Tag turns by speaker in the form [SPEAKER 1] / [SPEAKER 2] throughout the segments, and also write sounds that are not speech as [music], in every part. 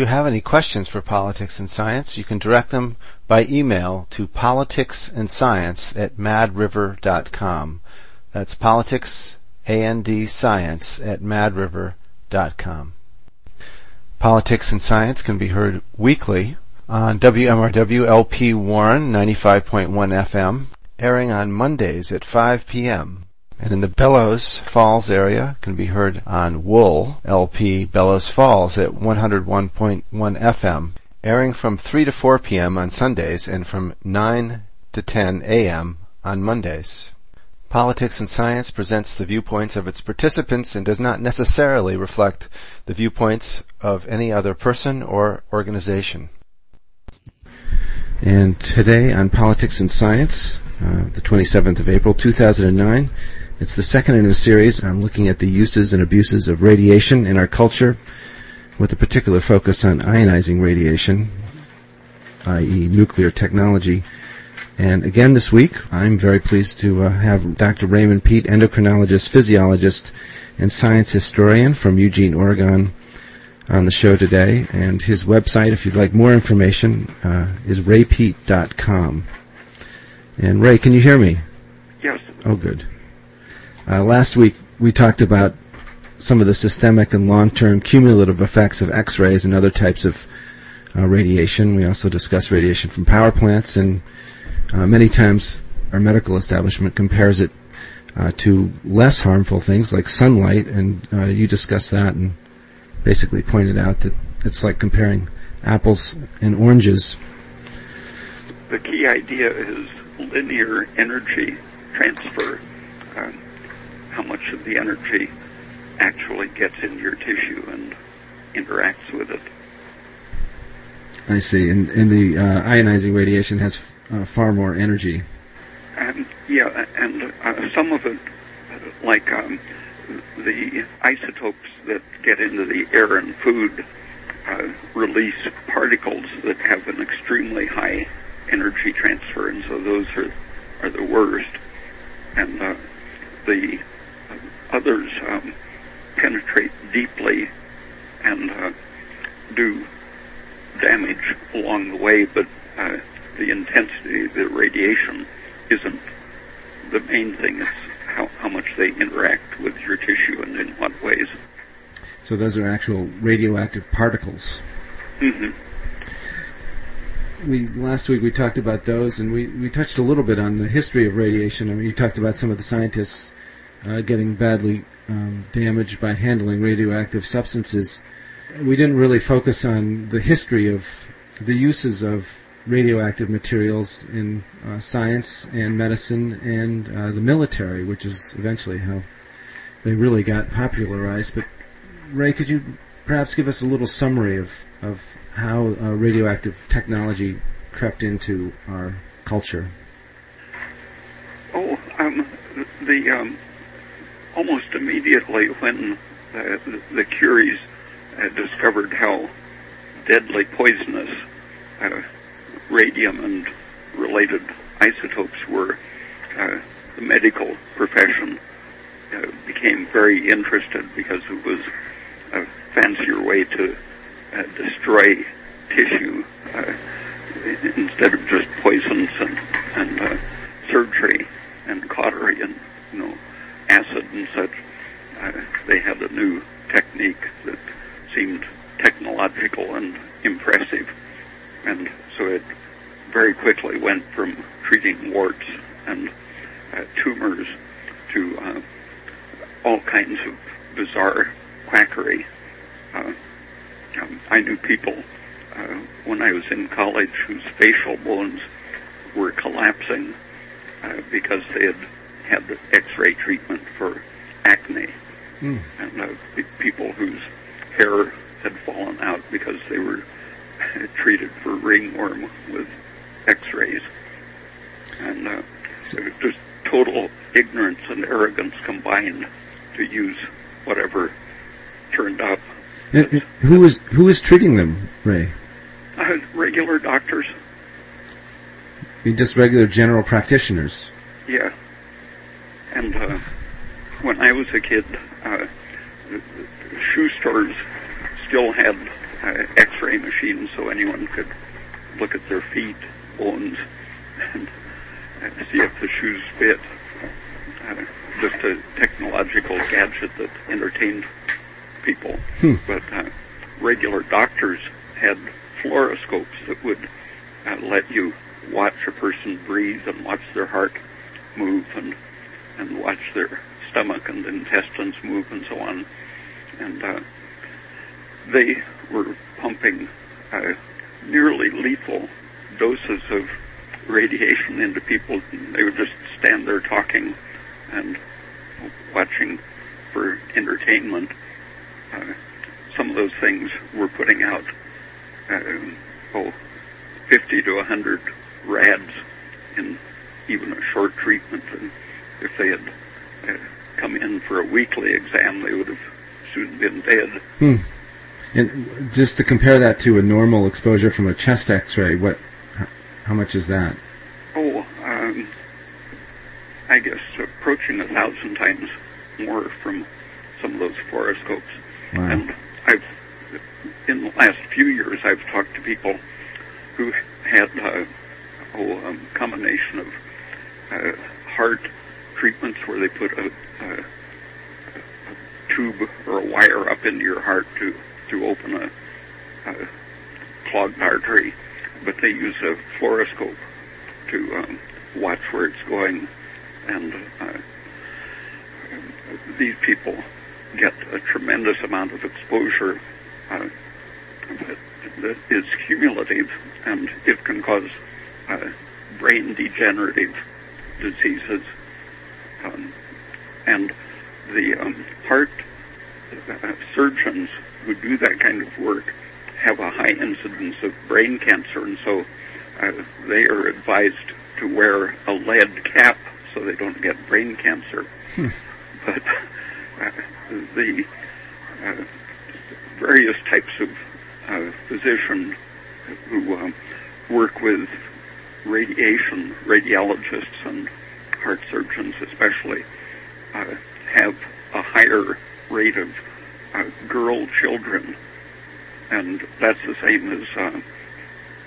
[SPEAKER 1] you have any questions for Politics and Science, you can direct them by email to politicsandscience at madriver.com. That's politics, A-N-D, science at madriver.com. Politics and Science can be heard weekly on WMRW LP Warren 95.1 FM, airing on Mondays at 5 p.m. And in the Bellows Falls area can be heard on Wool LP Bellows Falls at 101.1 FM, airing from 3 to 4 p.m. on Sundays and from 9 to 10 a.m. on Mondays. Politics and Science presents the viewpoints of its participants and does not necessarily reflect the viewpoints of any other person or organization. And today on Politics and Science, uh, the 27th of April 2009, it's the second in a series on looking at the uses and abuses of radiation in our culture with a particular focus on ionizing radiation, i.e. nuclear technology. And again this week, I'm very pleased to uh, have Dr. Raymond Peat, endocrinologist, physiologist, and science historian from Eugene, Oregon, on the show today. And his website, if you'd like more information, uh, is raypeat.com. And Ray, can you hear me?
[SPEAKER 2] Yes.
[SPEAKER 1] Oh, good. Uh, last week we talked about some of the systemic and long-term cumulative effects of X-rays and other types of uh, radiation. We also discussed radiation from power plants, and uh, many times our medical establishment compares it uh, to less harmful things like sunlight, and uh, you discussed that and basically pointed out that it's like comparing apples and oranges.
[SPEAKER 2] The key idea is linear energy transfer. Um, how much of the energy actually gets into your tissue and interacts with it.
[SPEAKER 1] I see. And, and the uh, ionizing radiation has uh, far more energy.
[SPEAKER 2] And yeah, and uh, some of it, like um, the isotopes that get into the air and food, uh, release particles that have an extremely high energy transfer, and so those are are the worst. And uh, the others um, penetrate deeply and uh, do damage along the way, but uh, the intensity of the radiation isn't the main thing. It's how, how much they interact with your tissue and in what ways.
[SPEAKER 1] So those are actual radioactive particles.
[SPEAKER 2] Mm-hmm.
[SPEAKER 1] We last week we talked about those, and we, we touched a little bit on the history of radiation. I mean, you talked about some of the scientists uh, getting badly um, damaged by handling radioactive substances. We didn't really focus on the history of the uses of radioactive materials in uh, science and medicine and uh, the military, which is eventually how they really got popularized. But Ray, could you perhaps give us a little summary of of how uh, radioactive technology crept into our culture?
[SPEAKER 2] Oh, um, the um, almost immediately when uh, the Curies uh, discovered how deadly poisonous uh, radium and related isotopes were, uh, the medical profession uh, became very interested because it was a fancier way to uh, destroy tissue instead of just poisons and, and surgery and cautery and you know acid and such, uh, they had a new technique that seemed technological and impressive. And so it very quickly went from treating warts and uh, tumors to uh, all kinds of bizarre quackery. Uh, um, I knew people uh, when I was in college whose facial bones were collapsing uh, because they had had the X-ray treatment for acne, mm. and uh, people whose hair had fallen out because they were [laughs] treated for ringworm with X-rays, and uh, so just total ignorance and arrogance combined to use whatever turned up.
[SPEAKER 1] Uh, who was who was treating them, Ray?
[SPEAKER 2] Uh, regular doctors.
[SPEAKER 1] I just regular general practitioners.
[SPEAKER 2] Yeah. And uh, when I was a kid, uh, shoe stores still had uh, X-ray machines so anyone could look at their feet, bones, and uh, see if the shoes fit. Uh, just a technological gadget that entertained people.
[SPEAKER 1] Hmm.
[SPEAKER 2] But uh, regular doctors had fluoroscopes that would uh, let you watch a person breathe and watch their heart move and and watch their stomach and intestines move and so on. And uh, they were pumping uh, nearly lethal doses of radiation into people. They would just stand there talking and watching for entertainment. Uh, some of those things were putting out, uh, oh, 50 to 100 rads in even a short treatment. And if they had uh, come in for a weekly exam, they would have soon been dead.
[SPEAKER 1] Hmm. And just to compare that to a normal exposure from a chest X-ray, what, how much is that?
[SPEAKER 2] Oh, um, I guess approaching a thousand times more from some of those fluoroscopes.
[SPEAKER 1] Wow.
[SPEAKER 2] And I've, in the last few years, I've talked to people who had uh, oh, a combination of uh, heart treatments where they put a, a, a tube or a wire up into your heart to to open a, a clogged artery, but they use a fluoroscope to um, watch where it's going, and uh, these people get a tremendous amount of exposure uh, that, that is cumulative, and it can cause uh, brain degenerative diseases. Um, and the um, heart uh, surgeons who do that kind of work have a high incidence of brain cancer, and so uh, they are advised to wear a lead cap so they don't get brain cancer.
[SPEAKER 1] Hmm.
[SPEAKER 2] But uh, the uh, various types of uh, physicians who um, work with radiation, radiologists and heart surgeons especially, uh, have a higher rate of uh, girl children, and that's the same as uh,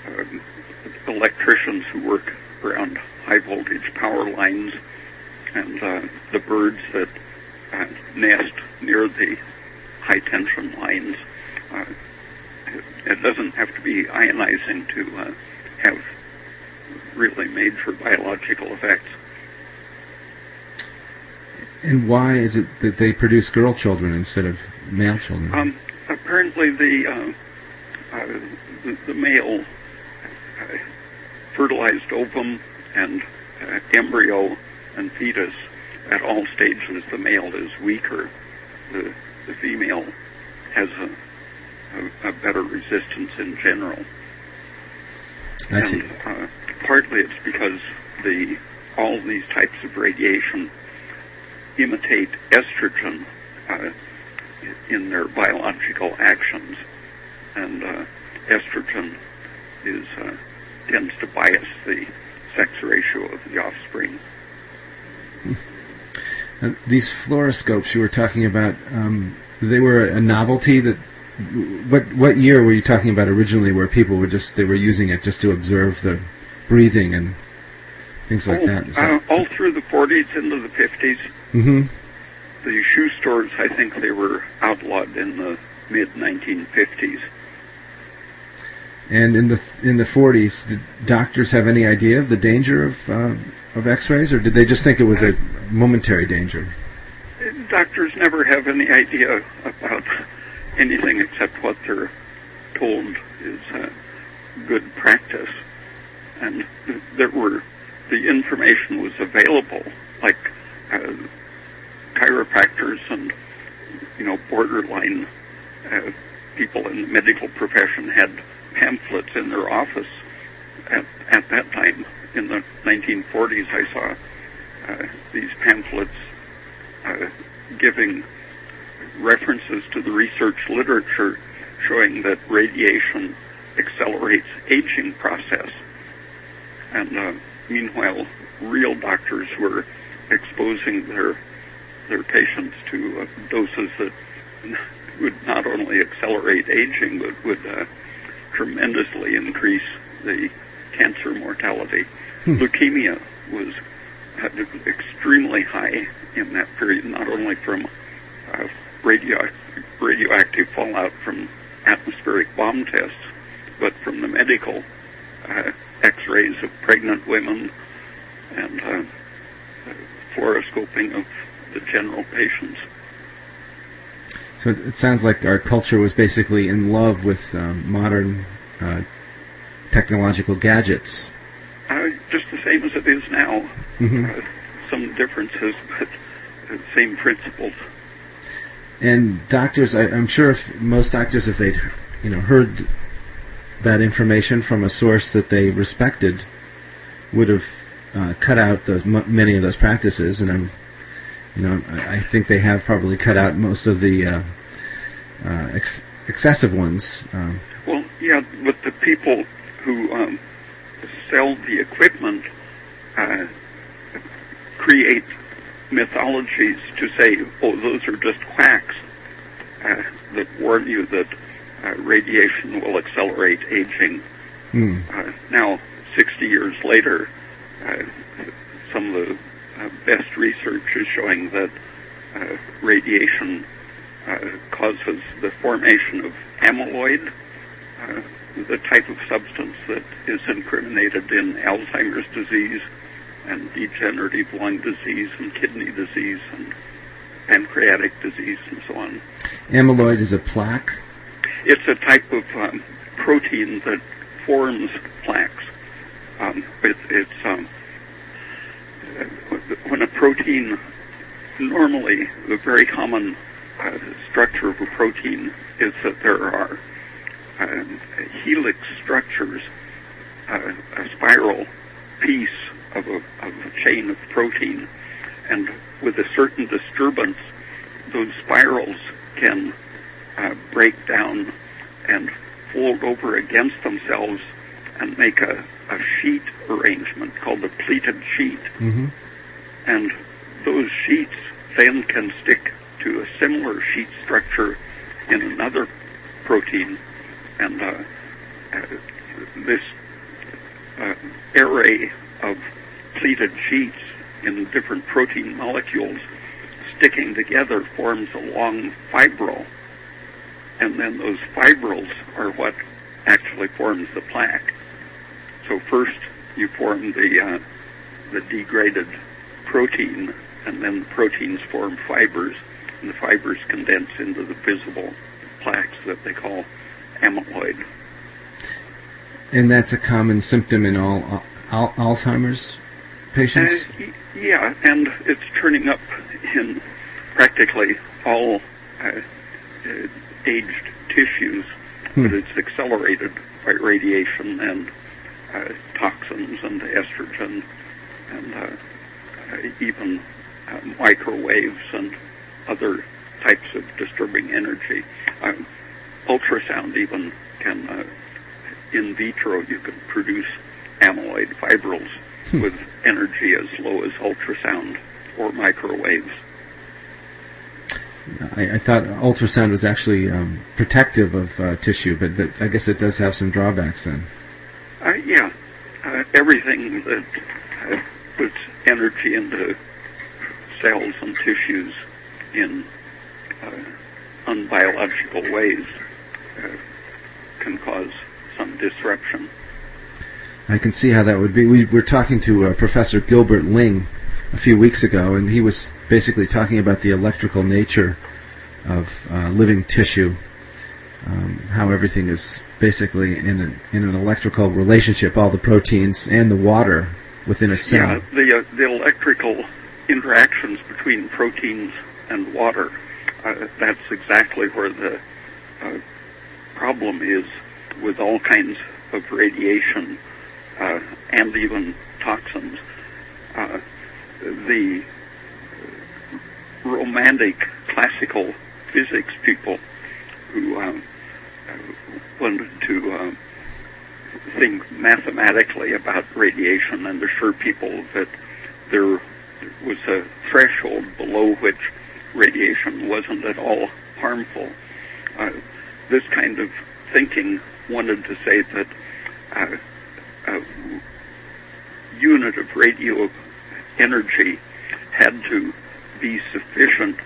[SPEAKER 2] uh, electricians who work around high voltage power lines, and uh, the birds that uh, nest near the high tension lines. Uh, it doesn't have to be ionizing to uh, have really major biological effects.
[SPEAKER 1] And why is it that they produce girl children instead of male children?
[SPEAKER 2] Um, apparently, the, uh, uh, the the male uh, fertilized ovum and uh, embryo and fetus at all stages, the male is weaker. The the female has a, a, a better resistance in general.
[SPEAKER 1] I see.
[SPEAKER 2] And, uh, partly it's because the all these types of radiation imitate estrogen uh, in their biological actions, and uh, estrogen is uh, tends to bias the sex ratio of the offspring.
[SPEAKER 1] Uh, these fluoroscopes you were talking about, um, they were a novelty that. What what year were you talking about originally, where people were just they were using it just to observe the breathing and things like
[SPEAKER 2] oh,
[SPEAKER 1] that?
[SPEAKER 2] Uh,
[SPEAKER 1] that-
[SPEAKER 2] all through the 40s into the 50s,
[SPEAKER 1] Mhm.
[SPEAKER 2] the shoe stores, I think they were outlawed in the mid 1950s.
[SPEAKER 1] And in the in the 40s, did doctors have any idea of the danger of uh, of X-rays, or did they just think it was a momentary danger?
[SPEAKER 2] Doctors never have any idea about anything except what they're told is uh, good practice. And th- there were, the information was available, like uh, chiropractors and, you know, borderline uh, people in the medical profession had pamphlets in their office at, at that time. In the 1940s, I saw uh, these pamphlets uh, giving references to the research literature showing that radiation accelerates aging process. And uh, meanwhile, real doctors were exposing their their patients to uh, doses that would not only accelerate aging, but would uh, tremendously increase the cancer mortality. Hmm. Leukemia was extremely high in that period, not only from uh, radio, radioactive fallout from atmospheric bomb tests, but from the medical uh, x-rays of pregnant women and uh, fluoroscoping of the general patients.
[SPEAKER 1] So it sounds like our culture was basically in love with um, modern uh, technological gadgets.
[SPEAKER 2] Uh, just the same as it is now. Mm-hmm. Uh, some differences, but same principles.
[SPEAKER 1] And doctors, I, am sure if most doctors, if they'd, you know, heard that information from a source that they respected, would have uh, cut out those, many of those practices. And I'm, you know, I, I think they have probably cut out most of the uh, uh, ex- excessive ones.
[SPEAKER 2] Um, well, yeah, but the people who um, sell the equipment uh, create mythologies to say, oh, those are just quacks uh, that warn you that uh, radiation will accelerate aging. Mm. Uh, now, 60 years later, uh, some of the best research is showing that uh, radiation causes the formation of amyloid, the type of substance that is incriminated in Alzheimer's disease and degenerative lung disease and kidney disease and pancreatic disease and so on.
[SPEAKER 1] Amyloid is a plaque?
[SPEAKER 2] It's a type of um, protein that forms plaques. Um, it, it's um, [laughs] when a protein, normally the very common uh, structure of a protein is that there are uh, helix structures, uh, a spiral piece of a, of a chain of protein, and with a certain disturbance, those spirals can uh, break down and fold over against themselves and make a, a sheet arrangement called a pleated sheet. Mm-hmm. And those sheets then can stick to a similar sheet structure in another protein. And uh, uh, this uh, array of pleated sheets in different protein molecules sticking together forms a long fibril. And then those fibrils are what actually forms the plaque. So first you form the, uh, the degraded protein, and then the proteins form fibers, and the fibers condense into the visible plaques that they call amyloid.
[SPEAKER 1] And that's a common symptom in all uh, Alzheimer's patients?
[SPEAKER 2] Uh, yeah, and it's turning up in practically all uh, uh, aged tissues, hmm. but it's accelerated by radiation and toxins and estrogen and uh, uh, even microwaves and other types of disturbing energy. Um, ultrasound even can, in vitro, you can produce amyloid fibrils hmm. with energy as low as ultrasound or microwaves.
[SPEAKER 1] I, I thought ultrasound was actually um, protective of uh, tissue, but, but, I guess it does have some drawbacks then.
[SPEAKER 2] Yeah, uh, everything that uh, puts energy into cells and tissues in uh, unbiological ways uh, can cause some disruption.
[SPEAKER 1] I can see how that would be. We were talking to uh, Professor Gilbert Ling a few weeks ago, and he was basically talking about the electrical nature of uh, living tissue, um, how everything is basically in an, in an electrical relationship, all the proteins and the water within a cell.
[SPEAKER 2] Yeah, the, uh, the electrical interactions between proteins and water, uh, that's exactly where the uh, problem is with all kinds of radiation uh, and even toxins. Uh, the romantic classical physics people who um, to um, think mathematically about radiation and assure people that there was a threshold below which radiation wasn't at all harmful. uh, this kind of thinking wanted to say that uh, a unit of radio energy had to be sufficient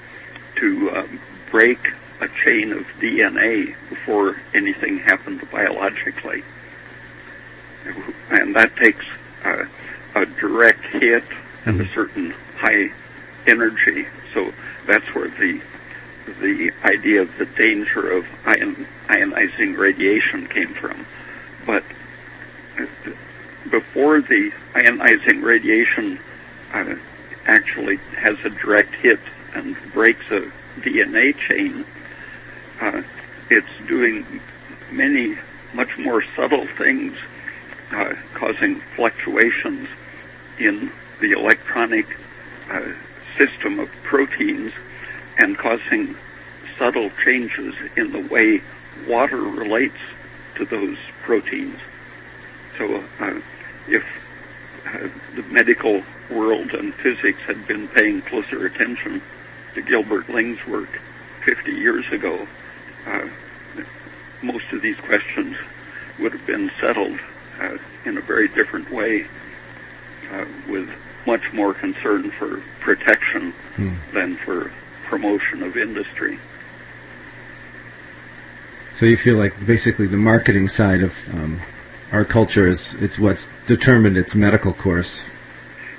[SPEAKER 2] to um, break a chain of DNA before anything happened biologically. And that takes uh, a direct hit and a certain high energy. So that's where the the idea of the danger of ion, ionizing radiation came from. But before the ionizing radiation uh, actually has a direct hit and breaks a DNA chain, uh, it's doing many much more subtle things, uh, causing fluctuations in the electronic uh, system of proteins and causing subtle changes in the way water relates to those proteins. So uh, if uh, the medical world and physics had been paying closer attention to Gilbert Ling's work 50 years ago, uh, most of these questions would have been settled uh, in a very different way uh, with much more concern for protection hmm. than for promotion of industry.
[SPEAKER 1] So you feel like basically the marketing side of um, our culture is it's what's determined its medical course.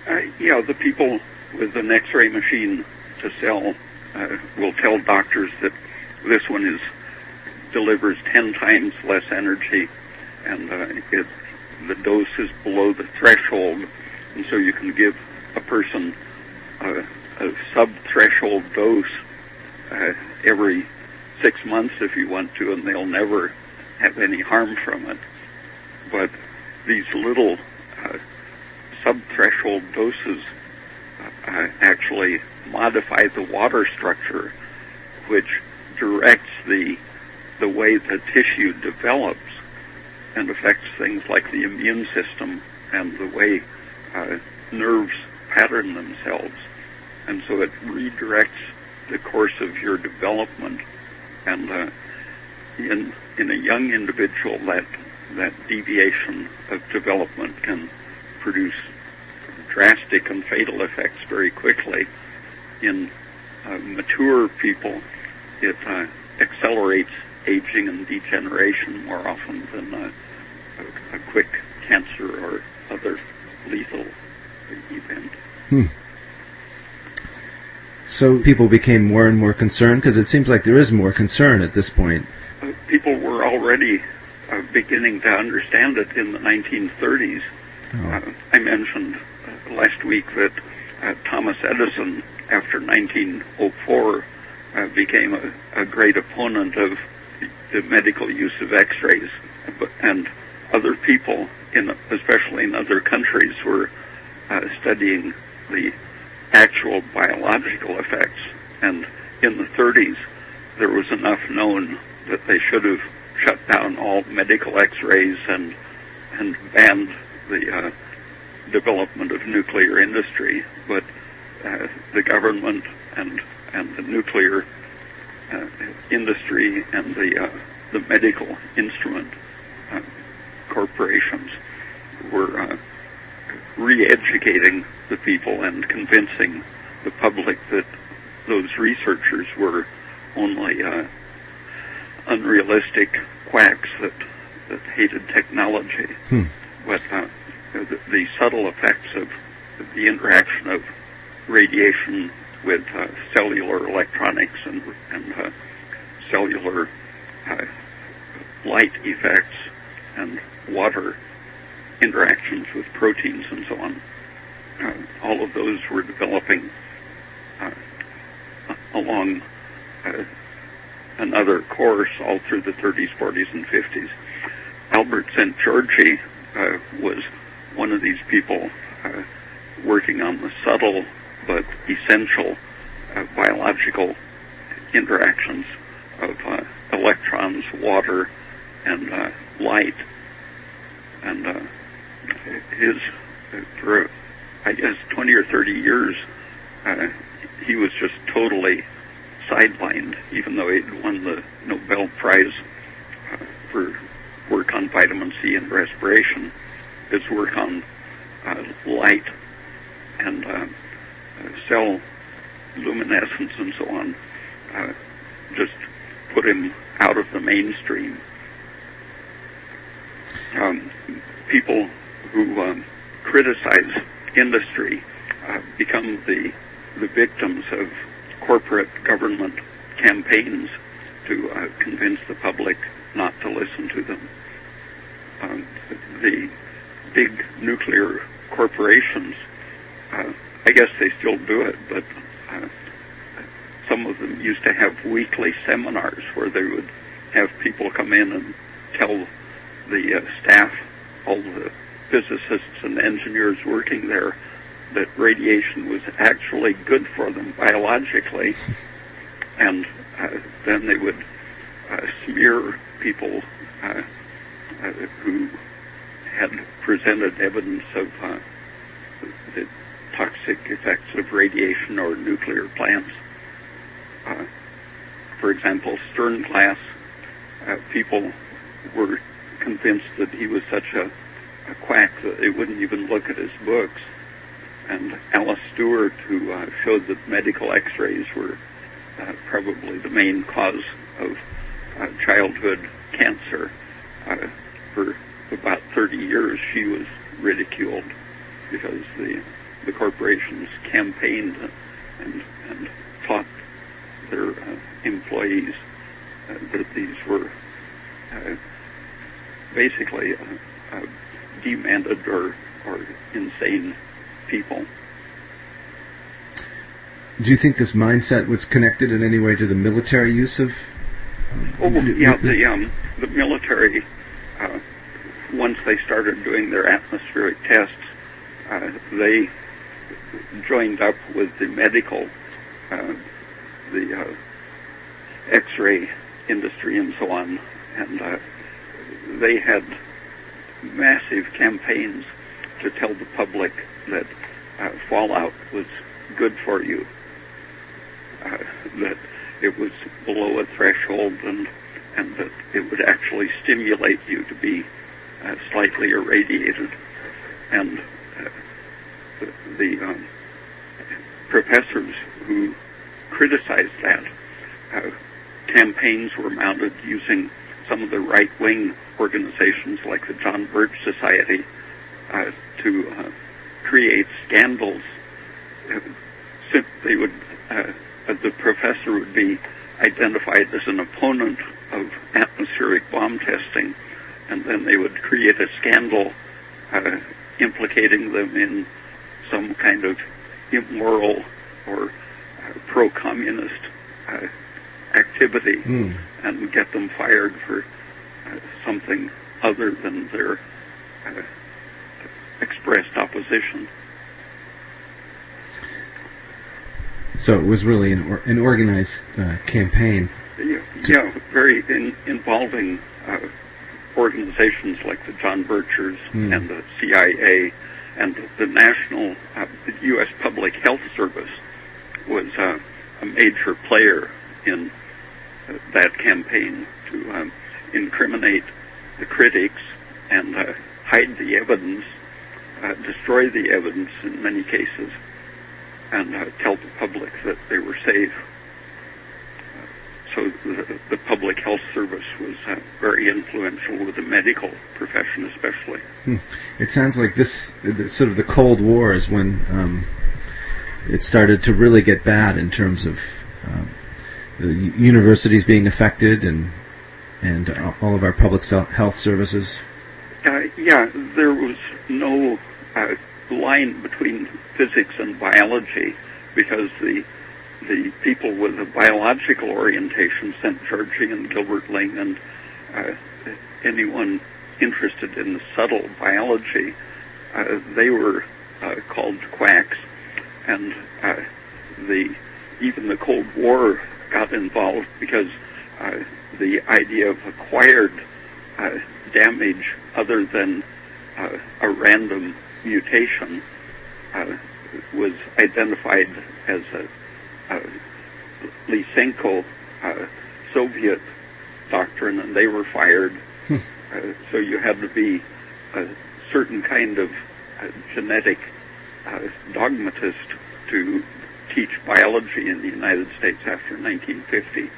[SPEAKER 2] Uh, yeah, the people with an X-ray machine to sell uh, will tell doctors that this one is delivers ten times less energy, and uh, it, the dose is below the threshold, and so you can give a person a, a sub-threshold dose uh, every six months if you want to, and they'll never have any harm from it. But these little uh, sub-threshold doses uh, actually modify the water structure, which directs the the way the tissue develops and affects things like the immune system and the way uh, nerves pattern themselves. And so it redirects the course of your development. And uh, in in a young individual, that that deviation of development can produce drastic and fatal effects very quickly. In uh, mature people, it uh, accelerates aging and degeneration more often than a, a, a quick cancer or other lethal event.
[SPEAKER 1] Hmm. So people became more and more concerned because it seems like there is more concern at this point.
[SPEAKER 2] Uh, people were already uh, beginning to understand it in the 1930s. Oh. Uh, I mentioned uh, last week that uh, Thomas Edison, after 1904, uh, became a, a, great opponent of the medical use of X-rays, and other people, in especially in other countries, were studying the actual biological effects. And in the 30s, there was enough known that they should have shut down all medical X-rays and and banned the uh, development of nuclear industry. But uh, the government and and the nuclear uh, industry and the uh, the medical instrument uh, corporations were uh, re-educating the people and convincing the public that those researchers were only uh, unrealistic quacks that that hated technology. Hmm. But uh, the, the, subtle effects of the interaction of radiation with uh, cellular electronics and, and uh, cellular uh, light effects and water interactions with proteins and so on. Uh, all of those were developing uh, along uh, another course all through the 30s, 40s, and 50s. Albert Szent-Györgyi uh, was one of these people working on the subtle but essential uh, biological interactions of electrons, water, and light. And his for I guess 20 or 30 years, uh, he was just totally sidelined, even though he'd won the Nobel Prize uh, for work on vitamin C and respiration. His work on uh, light and uh, cell luminescence and so on uh, just put him out of the mainstream. Um, people who um, criticize industry uh, become the the victims of corporate government campaigns to uh, convince the public not to listen to them. Um, the big nuclear corporations, uh, I guess they still do it, but uh, some of them used to have weekly seminars where they would have people come in and tell the uh, staff, all the physicists and engineers working there, that radiation was actually good for them biologically, and uh, then they would uh, smear people uh, uh who had presented evidence of uh, the toxic effects of radiation or nuclear plants. Uh, for example, Stern Sternglass, people were convinced that he was such a, a quack that they wouldn't even look at his books and Alice Stewart, who uh, showed that medical X-rays were uh, probably the main cause of uh, childhood cancer. Uh, for about 30 years, she was ridiculed because the the corporations campaigned and, and taught their uh, employees uh, that these were basically demanded or, or insane people.
[SPEAKER 1] Do you think this mindset was connected in any way to the military use of?
[SPEAKER 2] Oh yeah, the um, the military uh, once they started doing their atmospheric tests, uh, they joined up with the medical, uh, the uh, X-ray industry and so on, and uh, they had massive campaigns to tell the public that uh, fallout was good for you, uh, that it was below a threshold and, and that it would actually stimulate you to be uh, slightly irradiated. And uh, the, um, professors who criticized that uh, campaigns were mounted using some of the right-wing organizations like the John Birch Society uh, to uh, create scandals. They would, uh, the professor would be identified as an opponent of atmospheric bomb testing, and then they would create a scandal uh, implicating them in some kind of immoral or uh, pro-communist uh, activity mm. and get them fired for uh, something other than their uh, expressed opposition.
[SPEAKER 1] So it was really an, or, an organized uh, campaign.
[SPEAKER 2] Yeah, yeah very in, involving uh, organizations like the John Birchers mm. and the CIA and the National, uh, the U.S. Public Health Service was uh, a major player in uh, that campaign to um, incriminate the critics and uh, hide the evidence uh, destroy the evidence in many cases and uh, tell the public that they were safe. Uh, so the, the, public health service was uh, very influential with the medical profession, especially.
[SPEAKER 1] Hmm. It sounds like this, sort of the Cold War is when um, it started to really get bad in terms of um, the universities being affected and and all of our public health services.
[SPEAKER 2] Uh, yeah, there was no uh, line between physics and biology because the the people with a biological orientation, Szent-Györgyi and Gilbert Ling, and uh, anyone interested in the subtle biology, uh, they were uh, called quacks, and uh, the even the Cold War got involved because uh, the idea of acquired uh, damage other than a random mutation was identified as a, a Lysenko uh, Soviet doctrine, and they were fired.
[SPEAKER 1] Hmm.
[SPEAKER 2] Uh, so you had to be a certain kind of uh, genetic uh, dogmatist to teach biology in the United States after 1950.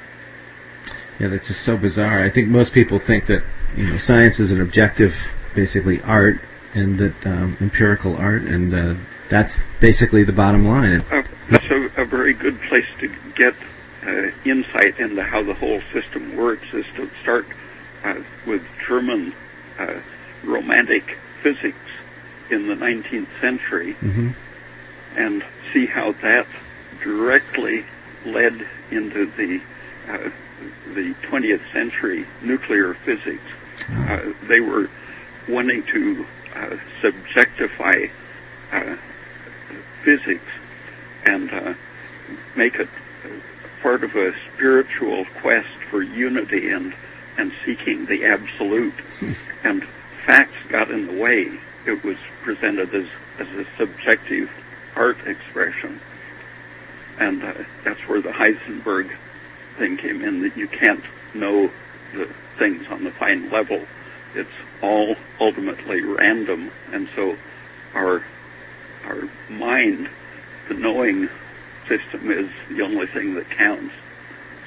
[SPEAKER 1] Yeah, that's just so bizarre. I think most people think that you know science is an objective, basically art, and that um, empirical art, and uh, that's basically the bottom line.
[SPEAKER 2] Uh, it's a, a very good place to get uh, insight into how the whole system works is to start uh, with German uh, romantic physics in the 19th century
[SPEAKER 1] hmm
[SPEAKER 2] and see how that directly led into the uh, the 20th century nuclear physics. Uh, they were wanting to uh, subjectify uh, physics and uh, make it part of a spiritual quest for unity and and seeking the absolute. [laughs] And facts got in the way. It was presented as as a subjective art expression. And uh, that's where the Heisenberg thing came in, that you can't know the things on the fine level. It's all ultimately random, and so our our mind, the knowing system, is the only thing that counts.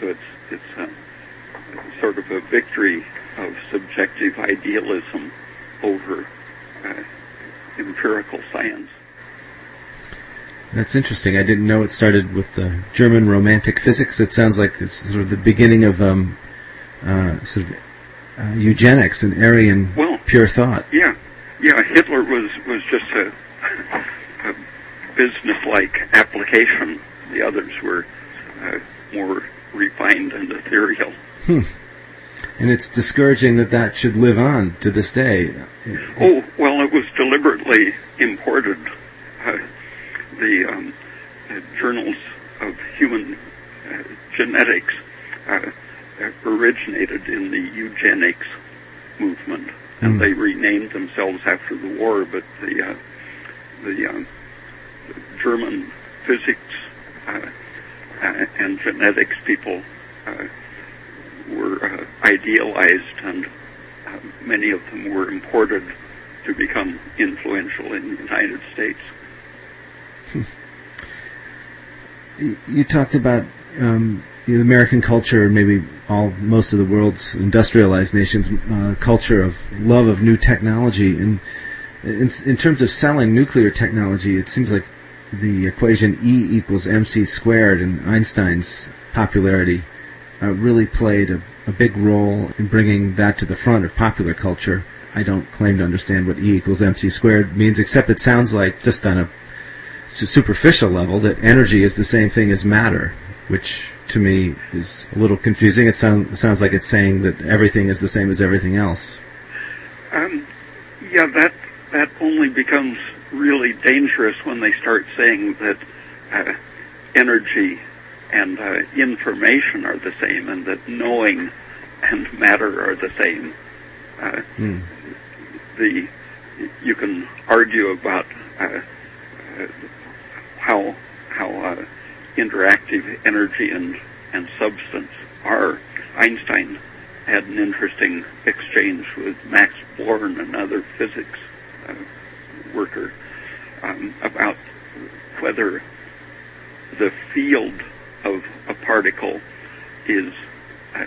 [SPEAKER 2] So it's it's uh, sort of a victory of subjective idealism over uh, empirical science.
[SPEAKER 1] That's interesting. I didn't know it started with uh, German Romantic physics. It sounds like it's sort of the beginning of um, uh, sort of uh, eugenics and Aryan
[SPEAKER 2] Well,
[SPEAKER 1] pure thought.
[SPEAKER 2] Yeah, yeah. Hitler was was just a, a business-like application. The others were uh, more refined and ethereal. Hmm.
[SPEAKER 1] And it's discouraging that that should live on to this day.
[SPEAKER 2] Oh well, it was deliberately imported. Uh, the um, uh, journals of human uh, genetics uh, originated in the eugenics movement, and
[SPEAKER 1] Hmm.
[SPEAKER 2] they renamed themselves after the war. But the uh, the, um, the German physics uh, uh, and genetics people uh, were idealized, and many of them were imported to become influential in the United States.
[SPEAKER 1] Y- You talked about um, the American culture, maybe all most of the world's industrialized nations' uh, culture of love of new technology, and in, in terms of selling nuclear technology, it seems like the equation E equals mc squared and Einstein's popularity uh, really played a, a big role in bringing that to the front of popular culture. I don't claim to understand what E equals mc squared means, except it sounds like just on a superficial level that energy is the same thing as matter, which to me is a little confusing. It, sound, sounds like it's saying that everything is the same as everything else.
[SPEAKER 2] Um, yeah, that that only becomes really dangerous when they start saying that uh, energy and uh, information are the same, and that knowing and matter are the same. Uh,
[SPEAKER 1] Hmm.
[SPEAKER 2] the you can argue about uh, uh, how how uh, interactive energy and and substance are. Einstein had an interesting exchange with Max Born, another physics uh, worker, um, about whether the field of a particle is uh,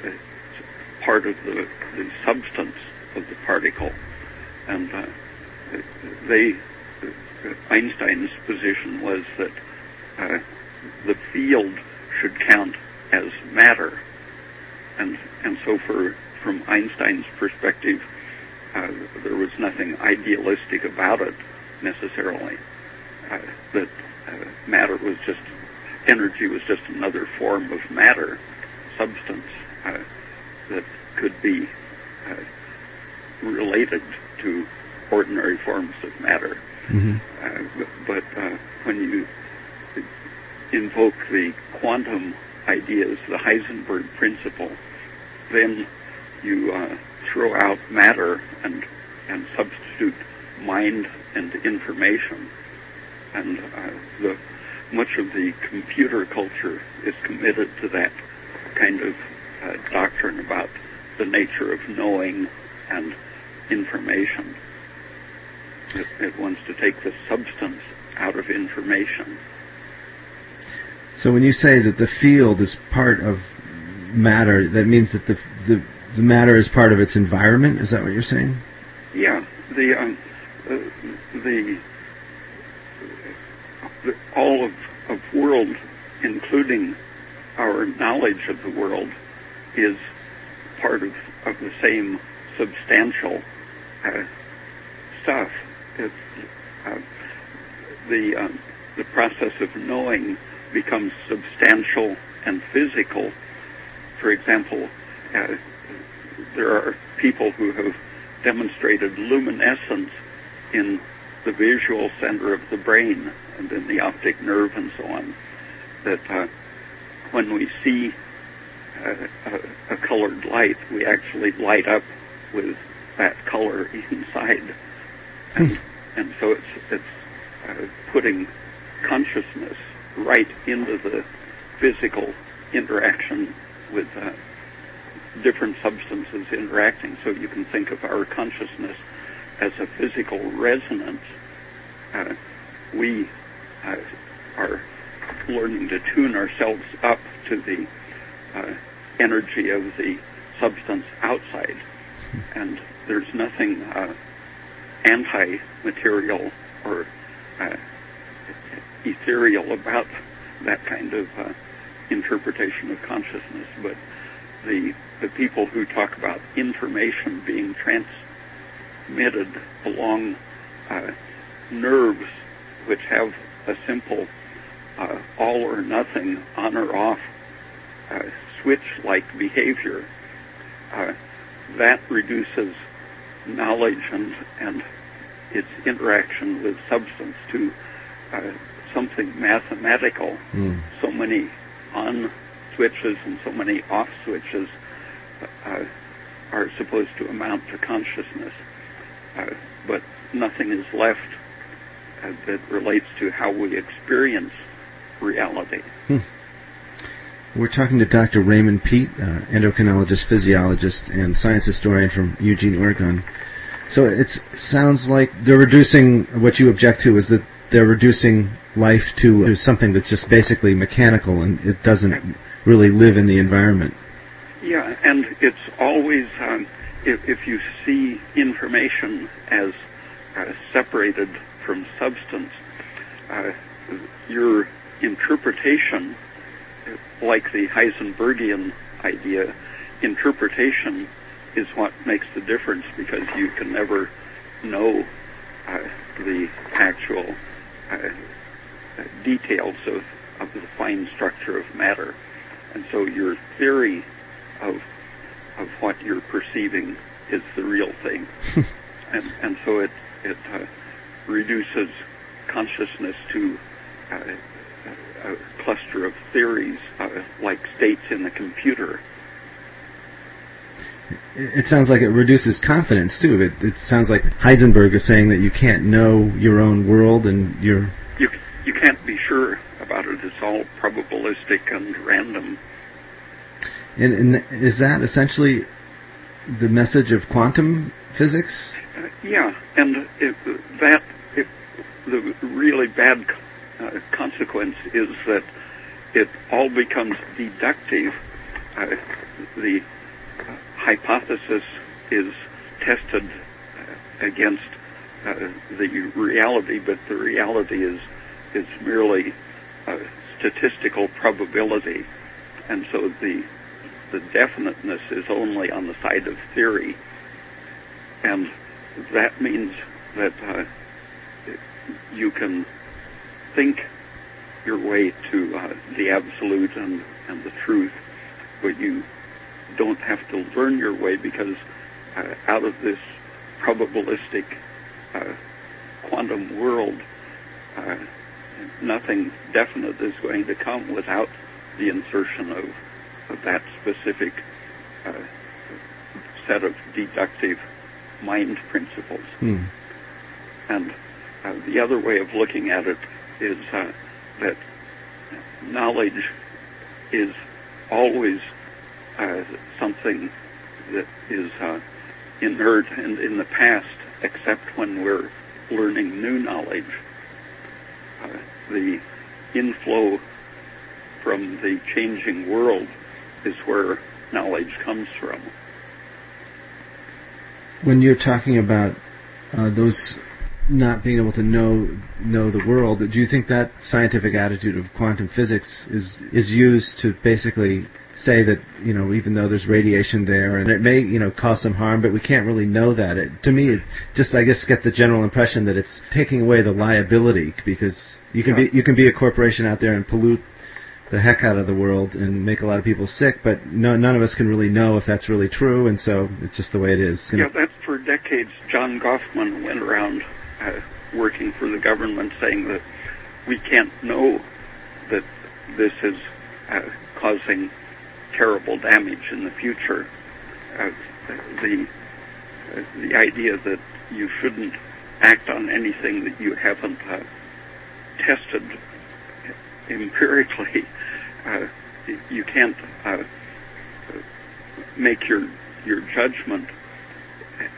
[SPEAKER 2] part of the, the substance of the particle. And uh, they, Einstein's position was that uh, the field should count as matter. And, and so for, from Einstein's perspective, uh, there was nothing idealistic about it necessarily. Uh, that uh, matter was just, energy was just another form of matter, substance, uh, that could be uh, related to ordinary forms of matter.
[SPEAKER 1] hmm
[SPEAKER 2] Uh, but uh, when you invoke the quantum ideas, the Heisenberg principle, then you uh, throw out matter and and substitute mind and information. And uh, the much of the computer culture is committed to that kind of uh, doctrine about the nature of knowing and information. It, it wants to take the substance out of information.
[SPEAKER 1] So when you say that the field is part of matter, that means that the the, the matter is part of its environment. Is that what you're saying?
[SPEAKER 2] Yeah, the um, uh, the, the all of, of world, including our knowledge of the world, is part of, of the same substantial uh, stuff. It, uh, the um, the process of knowing becomes substantial and physical. For example, uh, there are people who have demonstrated luminescence in the visual center of the brain and in the optic nerve and so on. That uh, when we see a, a, colored light, we actually light up with that color [laughs] inside, and, and so it's it's uh, putting consciousness right into the physical interaction with uh, different substances interacting. So you can think of our consciousness as a physical resonance. Uh, we uh, are learning to tune ourselves up to the uh, energy of the substance outside. And there's nothing uh, anti-material or uh, ethereal about that kind of uh, interpretation of consciousness. But the the people who talk about information being transmitted along uh, nerves, which have a simple uh, all or nothing, on or off uh, switch-like behavior, uh, that reduces knowledge and and its interaction with substance to uh, something mathematical. Mm. So many on switches and so many off switches uh, are supposed to amount to consciousness, uh, but nothing is left uh, that relates to how we experience reality. Hmm.
[SPEAKER 1] We're talking to Dr. Raymond Peat, uh, endocrinologist, physiologist, and science historian from Eugene, Oregon. So it sounds like they're reducing what you object to is that they're reducing life to something that's just basically mechanical and it doesn't really live in the environment.
[SPEAKER 2] Yeah, and it's always um, if, if you see information as uh, separated from substance, uh, your interpretation, like the Heisenbergian idea, interpretation is what makes the difference because you can never know uh, the actual uh, details of, of the fine structure of matter. And so your theory of of what you're perceiving is the real thing. [laughs] and, and so it, it uh, reduces consciousness to uh, a, a, cluster of theories uh, like states in the computer.
[SPEAKER 1] It sounds like it reduces confidence too. It, it sounds like Heisenberg is saying that you can't know your own world and you're
[SPEAKER 2] you you can't be sure about it. It's all probabilistic and random.
[SPEAKER 1] And, and is that essentially the message of quantum physics?
[SPEAKER 2] Uh, yeah, and that the really bad uh, consequence is that it all becomes deductive. Uh, the hypothesis is tested uh, against uh, the reality, but the reality is is merely statistical probability, and so the the definiteness is only on the side of theory, and that means that uh, you can think your way to uh, the absolute and, and the truth, but you don't have to learn your way because uh, out of this probabilistic uh, quantum world, uh, nothing definite is going to come without the insertion of of that specific uh, set of deductive mind principles. Hmm. And uh, the other way of looking at it is uh, that knowledge is always uh, something that is uh, inert and in the past, except when we're learning new knowledge. Uh, the inflow from the changing world is where knowledge comes from.
[SPEAKER 1] When you're talking about uh, those not being able to know know the world, do you think that scientific attitude of quantum physics is is used to basically say that you know even though there's radiation there and it may you know cause some harm, but we can't really know that. It, to me, it just I guess get the general impression that it's taking away the liability because you can yeah. be you can be a corporation out there and pollute the heck out of the world and make a lot of people sick, but no, none of us can really know if that's really true, and so it's just the way it is.
[SPEAKER 2] Yeah, for decades. John Gofman went around uh, working for the government saying that we can't know that this is uh, causing terrible damage in the future. Uh, the the idea that you shouldn't act on anything that you haven't uh, tested empirically uh, you can't uh, make your your judgment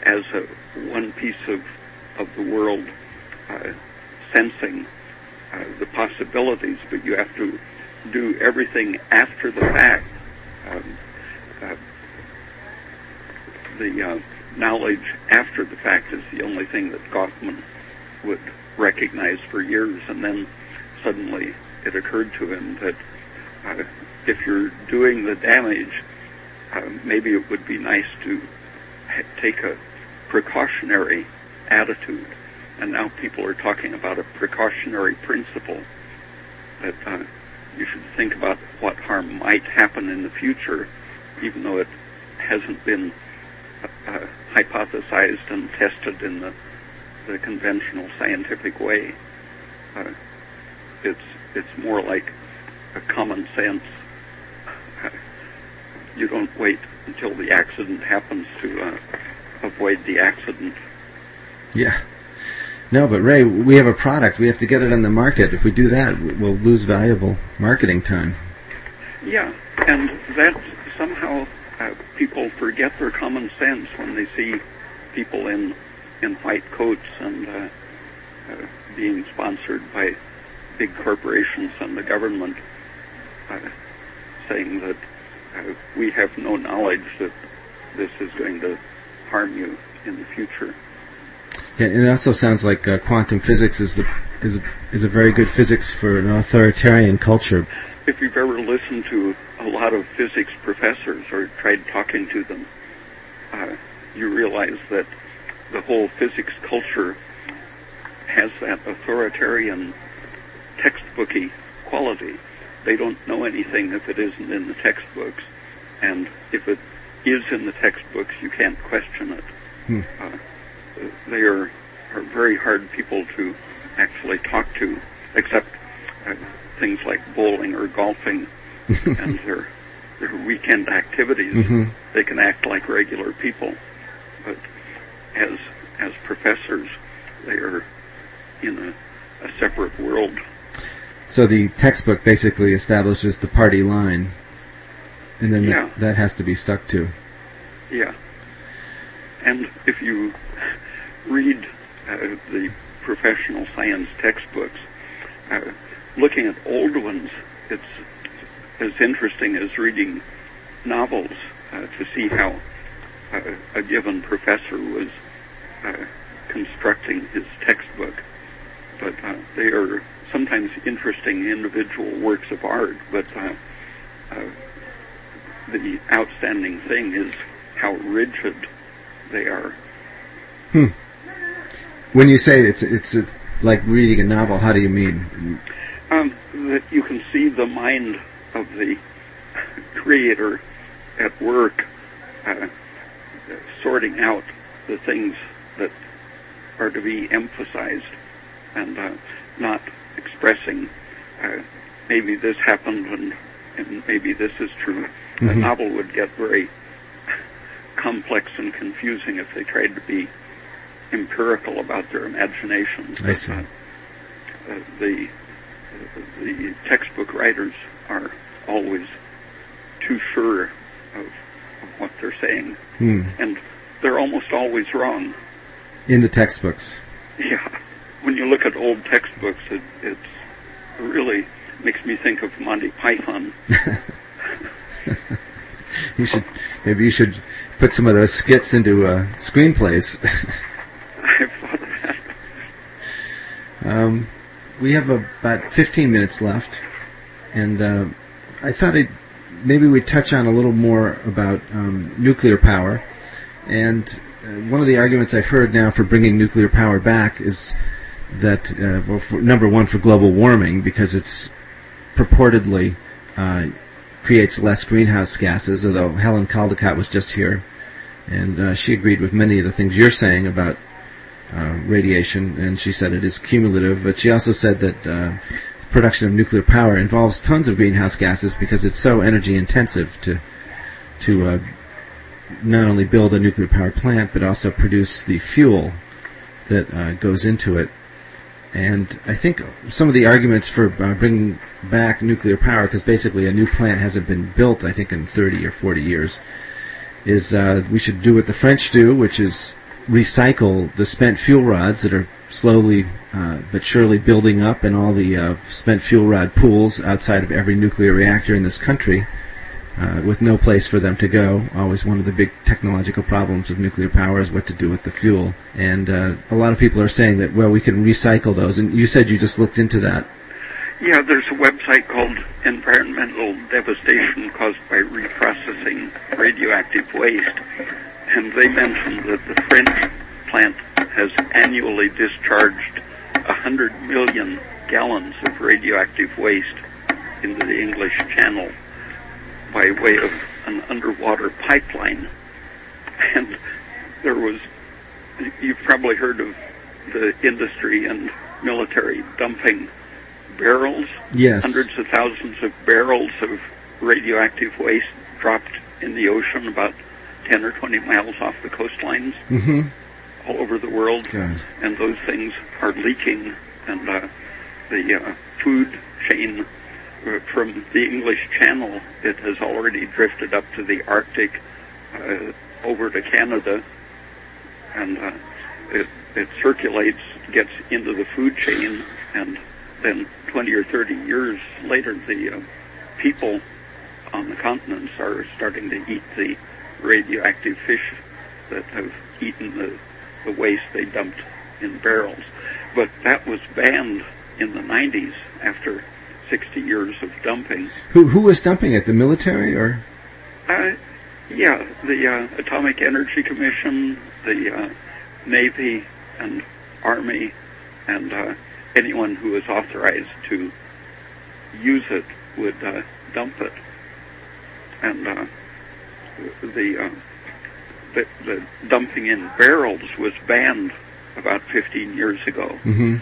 [SPEAKER 2] as a one piece of of the world uh, sensing uh, the possibilities, but you have to do everything after the fact. Um, uh, the uh, knowledge after the fact is the only thing that Gofman would recognize for years, and then suddenly it occurred to him that uh, if you're doing the damage, uh, maybe it would be nice to ha- take a precautionary attitude. And now people are talking about a precautionary principle that uh, you should think about what harm might happen in the future, even though it hasn't been uh, hypothesized and tested in the, the conventional scientific way. Uh, it's it's more like a common sense. You don't wait until the accident happens to uh, avoid the accident.
[SPEAKER 1] Yeah. No, but Ray, we have a product. We have to get it on the market. If we do that, we'll lose valuable marketing time.
[SPEAKER 2] Yeah, and that somehow uh, people forget their common sense when they see people in in white coats and uh, uh, being sponsored by big corporations and the government uh, saying that uh, we have no knowledge that this is going to harm you in the future.
[SPEAKER 1] Yeah, and it also sounds like uh, quantum physics is the is a, is a very good physics for an authoritarian culture.
[SPEAKER 2] If you've ever listened to a lot of physics professors or tried talking to them, uh, you realize that the whole physics culture has that authoritarian textbooky quality they don't know anything if it isn't in the textbooks, and if it is in the textbooks, you can't question it. Hmm. Uh, they are, are very hard people to actually talk to, except uh, things like bowling or golfing [laughs] and their their weekend activities. Mm-hmm. They can act like regular people, but as as professors, they are in a, a separate world
[SPEAKER 1] so the textbook basically establishes the party line, and then yeah. that, that has to be stuck to.
[SPEAKER 2] Yeah. And if you read uh, the professional science textbooks, uh, looking at old ones, it's as interesting as reading novels uh, to see how uh, a given professor was uh, constructing his textbook. But uh, they are sometimes interesting individual works of art, but uh, uh, the outstanding thing is how rigid they are.
[SPEAKER 1] Hmm. When you say it's it's, it's like reading a novel, how do you mean?
[SPEAKER 2] Um, that you can see the mind of the creator at work, uh, sorting out the things that are to be emphasized, and uh, not expressing uh, maybe this happened and, and maybe this is true. Mm-hmm. The novel would get very complex and confusing if they tried to be empirical about their imagination.
[SPEAKER 1] I see.
[SPEAKER 2] Uh, the the textbook writers are always too sure of, of what they're saying,
[SPEAKER 1] Hmm.
[SPEAKER 2] and they're almost always wrong.
[SPEAKER 1] In the textbooks. [laughs]
[SPEAKER 2] Yeah, when you look at old textbooks, it it's really makes me think of Monty Python. [laughs]
[SPEAKER 1] You should maybe you should put some of those skits into uh, screenplays. [laughs]
[SPEAKER 2] I've thought of that.
[SPEAKER 1] Um, we have about 15 minutes left, and uh, I thought it maybe we'd touch on a little more about um, nuclear power. And uh, one of the arguments I've heard now for bringing nuclear power back is that, uh, for, number one, for global warming, because it's purportedly uh, creates less greenhouse gases, although Helen Caldicott was just here, and uh, she agreed with many of the things you're saying about uh, radiation, and she said it is cumulative. But she also said that uh, the production of nuclear power involves tons of greenhouse gases because it's so energy intensive to to uh, not only build a nuclear power plant but also produce the fuel that uh, goes into it. And I think some of the arguments for uh, bringing back nuclear power, because basically a new plant hasn't been built, I think, in 30 or 40 years, is uh, we should do what the French do, which is recycle the spent fuel rods that are slowly uh, but surely building up in all the uh, spent fuel rod pools outside of every nuclear reactor in this country, uh, with no place for them to go. Always one of the big technological problems of nuclear power is what to do with the fuel. And uh, a lot of people are saying that well, we can recycle those. And you said you just looked into that.
[SPEAKER 2] Yeah, there's a website called Environmental Devastation Caused by Reprocessing Radioactive Waste, and they mentioned that the French plant has annually discharged 100 million gallons of radioactive waste into the English Channel by way of an underwater pipeline. And there was, you've probably heard of the industry and military dumping barrels,
[SPEAKER 1] Yes.
[SPEAKER 2] hundreds of thousands of barrels of radioactive waste dropped in the ocean about 10 or 20 miles off the coastlines
[SPEAKER 1] Mm-hmm.
[SPEAKER 2] all over the world.
[SPEAKER 1] God.
[SPEAKER 2] And those things are leaking, and uh, the uh, food chain from the English Channel, it has already drifted up to the Arctic, uh, over to Canada, and uh, it, it circulates, gets into the food chain, and then 20 or 30 years later, the uh, people on the continents are starting to eat the radioactive fish that have eaten the, the waste they dumped in barrels. But that was banned in the 90s after 60 years of dumping.
[SPEAKER 1] Who who was dumping it? The military or?
[SPEAKER 2] Uh, yeah, the uh, Atomic Energy Commission, the uh, Navy and Army, and uh, anyone was authorized to use it would uh, dump it. And uh, the, uh, the the dumping in barrels was banned about 15 years ago,
[SPEAKER 1] Mm-hmm.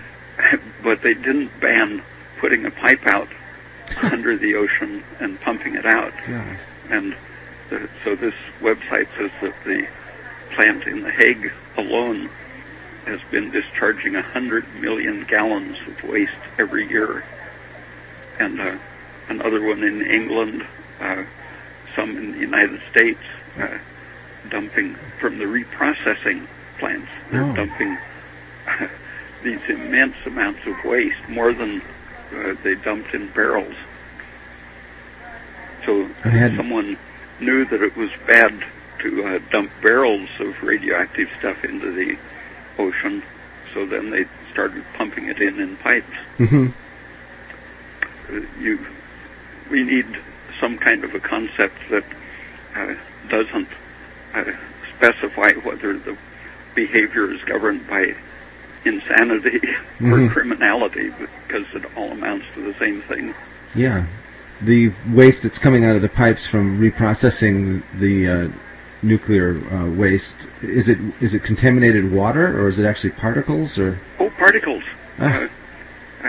[SPEAKER 1] [laughs]
[SPEAKER 2] but they didn't ban putting a pipe out [laughs] under the ocean and pumping it out.
[SPEAKER 1] God.
[SPEAKER 2] And the, so this website says that the plant in The Hague alone has been discharging 100 million gallons of waste every year. And uh, another one in England, uh, some in the United States, uh, dumping from the reprocessing plants. They're
[SPEAKER 1] Oh.
[SPEAKER 2] dumping [laughs] these immense amounts of waste, more than uh, they dumped in barrels. So
[SPEAKER 1] had-
[SPEAKER 2] someone knew that it was bad to uh, dump barrels of radioactive stuff into the ocean, so then they started pumping it in in pipes.
[SPEAKER 1] Mm-hmm.
[SPEAKER 2] Uh, you, we need some kind of a concept that uh, doesn't uh, specify whether the behavior is governed by insanity [laughs] or
[SPEAKER 1] Mhm.
[SPEAKER 2] criminality, because it all amounts to the same thing.
[SPEAKER 1] Yeah. The waste that's coming out of the pipes from reprocessing the uh, nuclear uh, waste is it is it contaminated water or is it actually particles or
[SPEAKER 2] Oh, particles.
[SPEAKER 1] Ah.
[SPEAKER 2] Uh,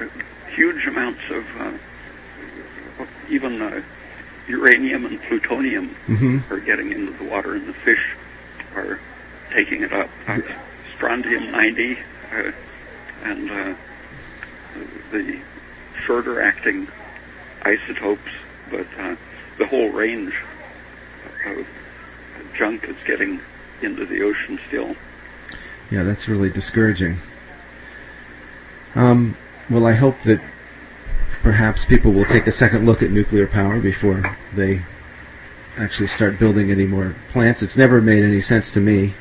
[SPEAKER 2] uh, huge amounts of uh, even uh, uranium and plutonium
[SPEAKER 1] hmm
[SPEAKER 2] are getting into the water, and the fish are taking it up. Uh, strontium 90 uh, and uh, the shorter acting isotopes, but uh, the whole range of junk is getting into the ocean still.
[SPEAKER 1] Yeah, that's really discouraging. Um, well, I hope that perhaps people will take a second look at nuclear power before they actually start building any more plants. It's never made any sense to me.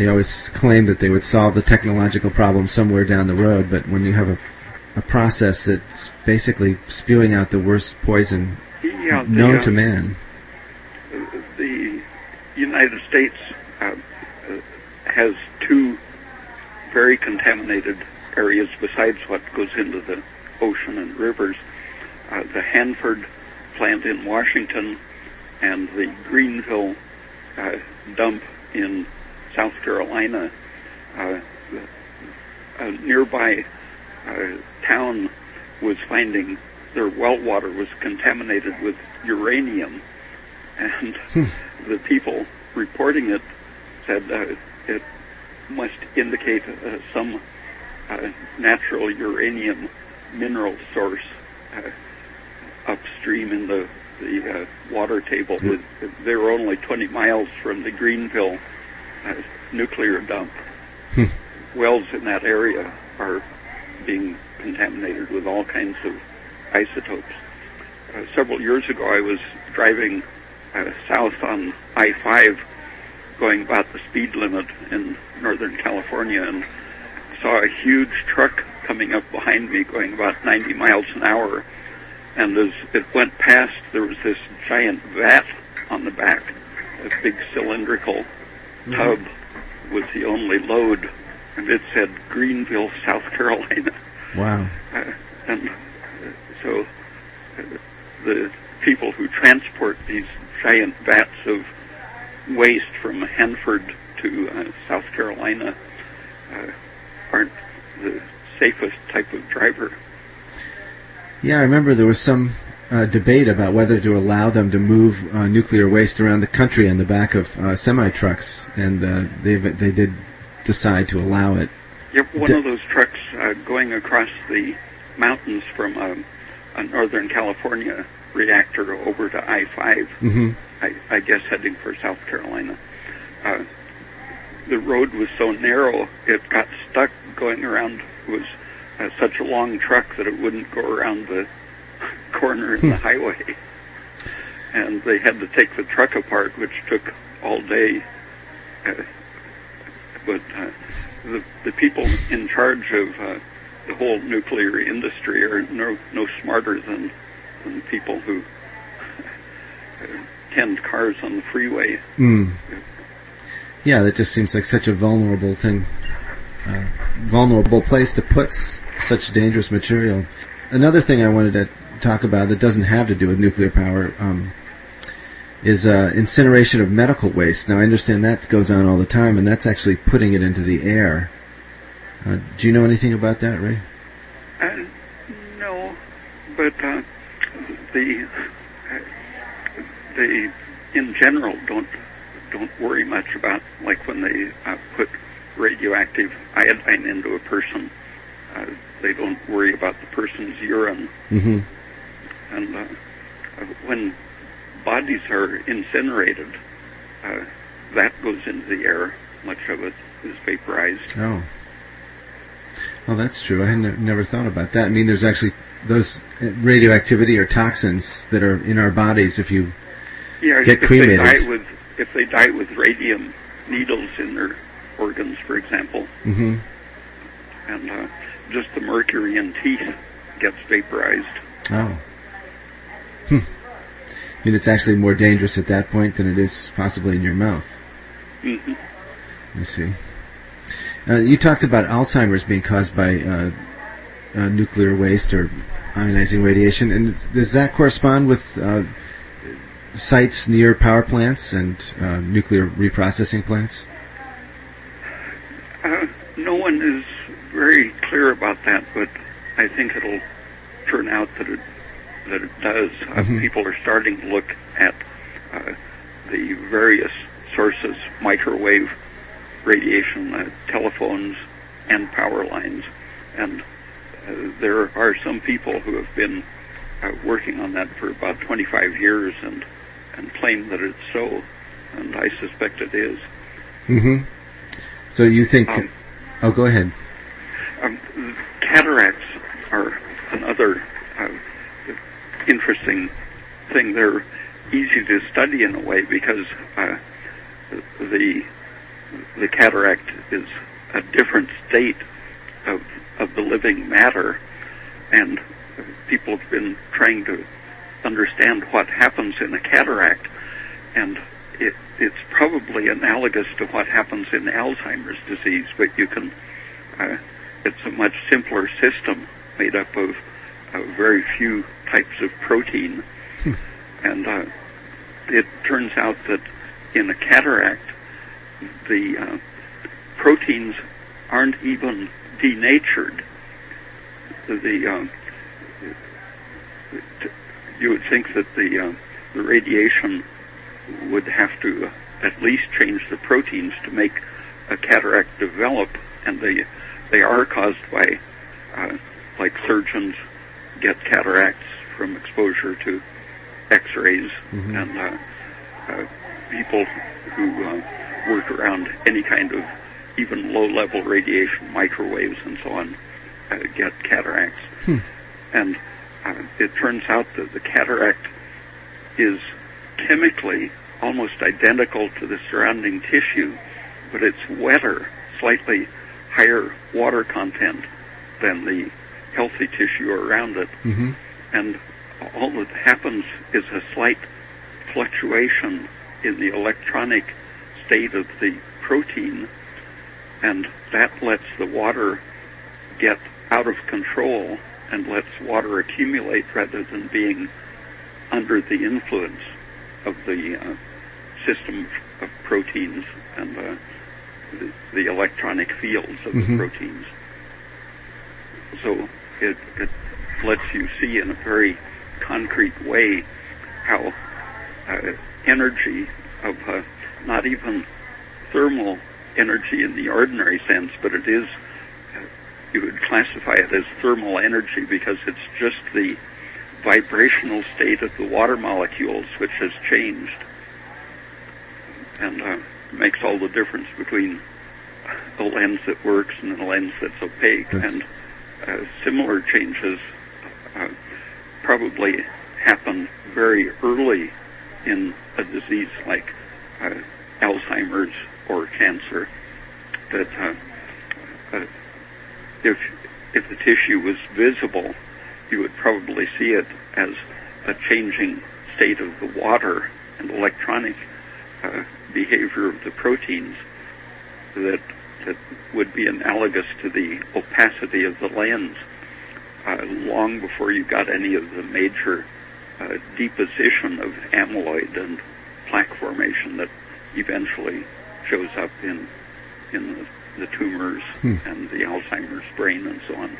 [SPEAKER 1] They always claim that they would solve the technological problem somewhere down the road, but when you have a, a process that's basically spewing out the worst poison
[SPEAKER 2] Yeah, the,
[SPEAKER 1] known
[SPEAKER 2] uh,
[SPEAKER 1] to man.
[SPEAKER 2] the United States uh, uh, has two very contaminated areas besides what goes into the ocean and rivers. Uh, the Hanford plant in Washington and the Greenville uh, dump in South Carolina. Uh, a nearby uh, town was finding their well water was contaminated with uranium, and the people reporting it said uh, it must indicate uh, some uh, natural uranium mineral source uh, upstream in the the uh, water table. With, they were only 20 miles from the Greenville uh, nuclear dump. Wells in that area are being contaminated with all kinds of isotopes. Uh, several years ago, I was driving uh, south on I-5, going about the speed limit in Northern California, and saw a huge truck coming up behind me, going about 90 miles an hour. And as it went past, there was this giant vat on the back, a big cylindrical tub was the only load, and it said Greenville, South Carolina.
[SPEAKER 1] Wow.
[SPEAKER 2] Uh, and uh, so uh, the people who transport these giant vats of waste from Hanford to uh, South Carolina uh, aren't the safest type of driver.
[SPEAKER 1] Yeah, I remember there was some uh, debate about whether to allow them to move uh, nuclear waste around the country on the back of uh, semi trucks, and uh, they they did decide to allow it.
[SPEAKER 2] Yep, one
[SPEAKER 1] D-
[SPEAKER 2] of those trucks uh, going across the mountains from um, a Northern California reactor over to I-5,
[SPEAKER 1] hmm
[SPEAKER 2] I, I guess heading for South Carolina. Uh, the road was so narrow, it got stuck going around. It was uh, such a long truck that it wouldn't go around the corner in the highway. And they had to take the truck apart, which took all day. Uh, but uh, the, the people in charge of uh, the whole nuclear industry are no, no smarter than, than people who uh, tend cars on the freeway.
[SPEAKER 1] Mm. Yeah, that just seems like such a vulnerable thing, uh, vulnerable place to put such dangerous material. Another thing I wanted to talk about that doesn't have to do with nuclear power um, is uh, incineration of medical waste. Now, I understand that goes on all the time, and that's actually putting it into the air. Uh, do you know anything about that, Ray?
[SPEAKER 2] Uh, no, but uh, the uh, they in general don't don't worry much about like when they uh, put radioactive iodine into a person. Uh, they don't worry about the person's urine,
[SPEAKER 1] Mm-hmm.
[SPEAKER 2] And uh, when bodies are incinerated, uh, that goes into the air. Much of it is vaporized.
[SPEAKER 1] Oh. Well, that's true. I had ne- never thought about that. I mean, there's actually those uh, radioactivity or toxins that are in our bodies if you
[SPEAKER 2] Yeah,
[SPEAKER 1] Get
[SPEAKER 2] if
[SPEAKER 1] cremated.
[SPEAKER 2] they die with if they die with radium needles in their organs, for example,
[SPEAKER 1] hmm
[SPEAKER 2] and uh, just the mercury in teeth gets vaporized.
[SPEAKER 1] Oh. Hmm. I mean, it's actually more dangerous at that point than it is possibly in your mouth.
[SPEAKER 2] hmm
[SPEAKER 1] I see. Uh, you talked about Alzheimer's being caused by uh, uh, nuclear waste or ionizing radiation, and does that correspond with uh, sites near power plants and uh, nuclear reprocessing plants?
[SPEAKER 2] Uh, no one is very clear about that, but I think it'll turn out that it that it does. Uh,
[SPEAKER 1] Mhm.
[SPEAKER 2] people are starting to look at uh, the various sources, microwave radiation, uh, telephones, and power lines, and there are some people who have been uh, working on that for about 25 years and and claim that it's so, and I suspect it is.
[SPEAKER 1] Mm-hmm. So you think? Um, oh, go ahead.
[SPEAKER 2] Um, cataracts are another uh, interesting thing. They're easy to study in a way because uh, the the cataract is a different state of of the living matter, and people have been trying to understand what happens in a cataract, and it, it's probably analogous to what happens in Alzheimer's disease, but you can, uh, it's a much simpler system made up of very few types of protein. Hmm. [laughs] And uh, it turns out that in a cataract, the uh, proteins aren't even denatured. The uh, you would think that the uh, the radiation would have to uh, at least change the proteins to make a cataract develop, and they they are caused by uh, like surgeons get cataracts from exposure to X-rays, mm-hmm. and uh, uh, people who uh, work around any kind of even low-level radiation, microwaves, and so on, uh, get cataracts. Hmm. And uh, it turns out that the cataract is chemically almost identical to the surrounding tissue, but it's wetter, slightly higher water content than the healthy tissue around it. Mm-hmm. And all that happens is a slight fluctuation in the electronic state of the protein, and that lets the water get out of control and lets water accumulate rather than being under the influence of the uh, system of proteins and uh, the, the, electronic fields of mm-hmm. the proteins. So it, it lets you see in a very concrete way how uh, energy of uh, not even thermal energy in the ordinary sense, but it is you would classify it as thermal energy because it's just the vibrational state of the water molecules which has changed and uh, makes all the difference between a lens that works and a lens that's opaque. That's... And uh, similar changes uh, probably happen very early in a disease like uh, Alzheimer's or cancer that uh, uh, if if the tissue was visible, you would probably see it as a changing state of the water and electronic uh, behavior of the proteins that that would be analogous to the opacity of the lens uh, long before you got any of the major uh, deposition of amyloid and plaque formation that eventually shows up in in the the tumors hmm. and the Alzheimer's brain and so on.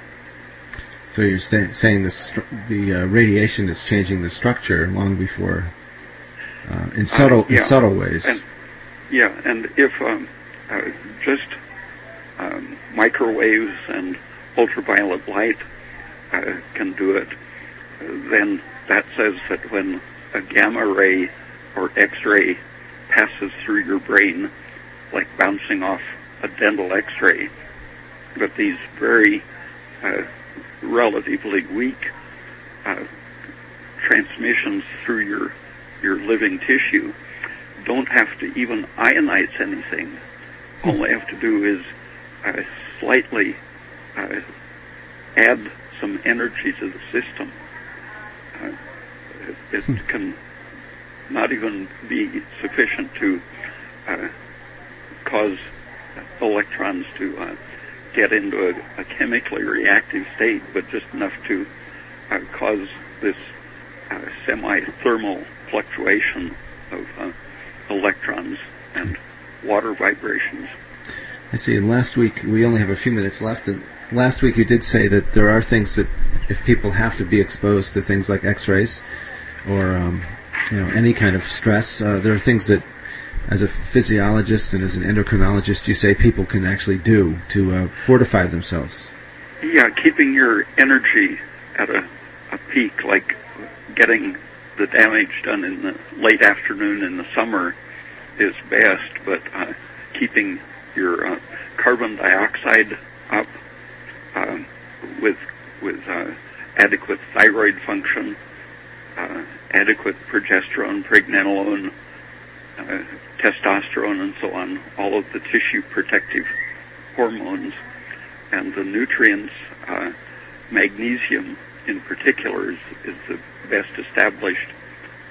[SPEAKER 1] So you're sta- saying the the uh, radiation is changing the structure long before, uh, in subtle uh, yeah. in subtle ways.
[SPEAKER 2] And, yeah, and if um, uh, just um, microwaves and ultraviolet light uh, can do it, then that says that when a gamma ray or X-ray passes through your brain, like bouncing off a dental x-ray, but these very uh, relatively weak uh, transmissions through your your living tissue don't have to even ionize anything. All they have to do is uh, slightly uh, add some energy to the system. Uh, it hmm. can not even be sufficient to uh, cause electrons to uh, get into a, a, chemically reactive state, but just enough to uh, cause this uh, semi-thermal fluctuation of uh, electrons and water vibrations.
[SPEAKER 1] I see. And last week, we only have a few minutes left. And last week, you did say that there are things that, if people have to be exposed to things like X-rays or um, you know any kind of stress, uh, there are things that as a physiologist and as an endocrinologist, you say people can actually do to uh, fortify themselves?
[SPEAKER 2] Yeah, keeping your energy at a, a peak, like getting the damage done in the late afternoon in the summer is best, but uh, keeping your uh, carbon dioxide up uh, with with uh, adequate thyroid function, uh, adequate progesterone, pregnenolone, uh, testosterone, and so on, all of the tissue protective hormones, and the nutrients, uh, magnesium in particular is, is the best established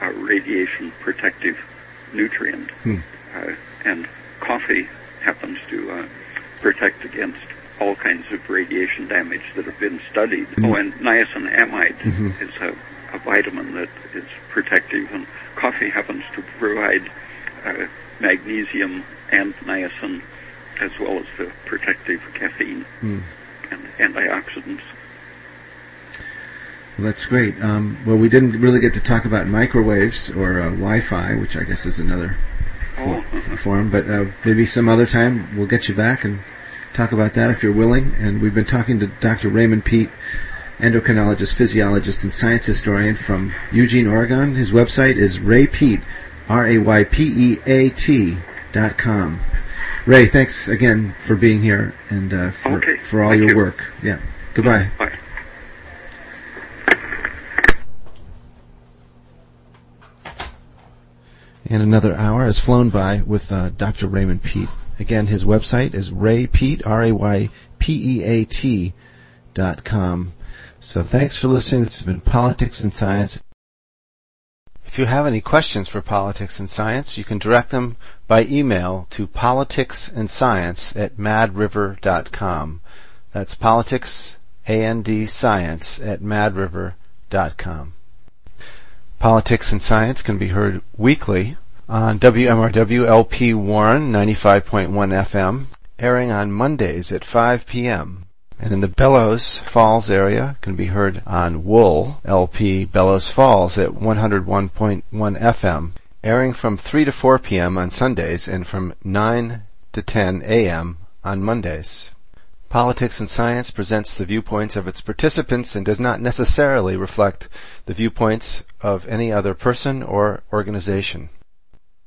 [SPEAKER 2] uh, radiation protective nutrient.
[SPEAKER 1] Hmm.
[SPEAKER 2] Uh, and coffee happens to uh, protect against all kinds of radiation damage that have been studied.
[SPEAKER 1] Mm-hmm.
[SPEAKER 2] Oh, and niacinamide mm-hmm. is a, a, vitamin that is protective, and coffee happens to provide uh, magnesium and niacin as well as the protective caffeine mm. and antioxidants.
[SPEAKER 1] Well, that's great. Um, well, we didn't really get to talk about microwaves or uh, Wi-Fi, which I guess is another oh. for, form, but uh, maybe some other time we'll get you back and talk about that if you're willing. And we've been talking to Dr. Raymond Peat, endocrinologist, physiologist, and science historian from Eugene, Oregon. His website is Ray Peat, R-A-Y-P-E-A-T dot com. Ray, thanks again for being here and uh, for,
[SPEAKER 2] okay.
[SPEAKER 1] for all
[SPEAKER 2] Thank
[SPEAKER 1] your
[SPEAKER 2] you.
[SPEAKER 1] work. Yeah. Goodbye.
[SPEAKER 2] Bye.
[SPEAKER 1] And another hour has flown by with uh, Dr. Raymond Peat. Again, his website is raypeat, R-A-Y-P-E-A-T dot com. So thanks for listening. This has been Politics and Science. If you have any questions for politics and science, you can direct them by email to politicsandscience at madriver.com. That's politics, A-N-D, science at madriver.com. Politics and Science can be heard weekly on WMRW LP Warren 95.1 FM, airing on Mondays at 5 p.m. And in the Bellows Falls area can be heard on Wool LP Bellows Falls at 101.1 FM, airing from 3 to 4 p.m. on Sundays and from 9 to 10 a.m. on Mondays. Politics and Science presents the viewpoints of its participants and does not necessarily reflect the viewpoints of any other person or organization.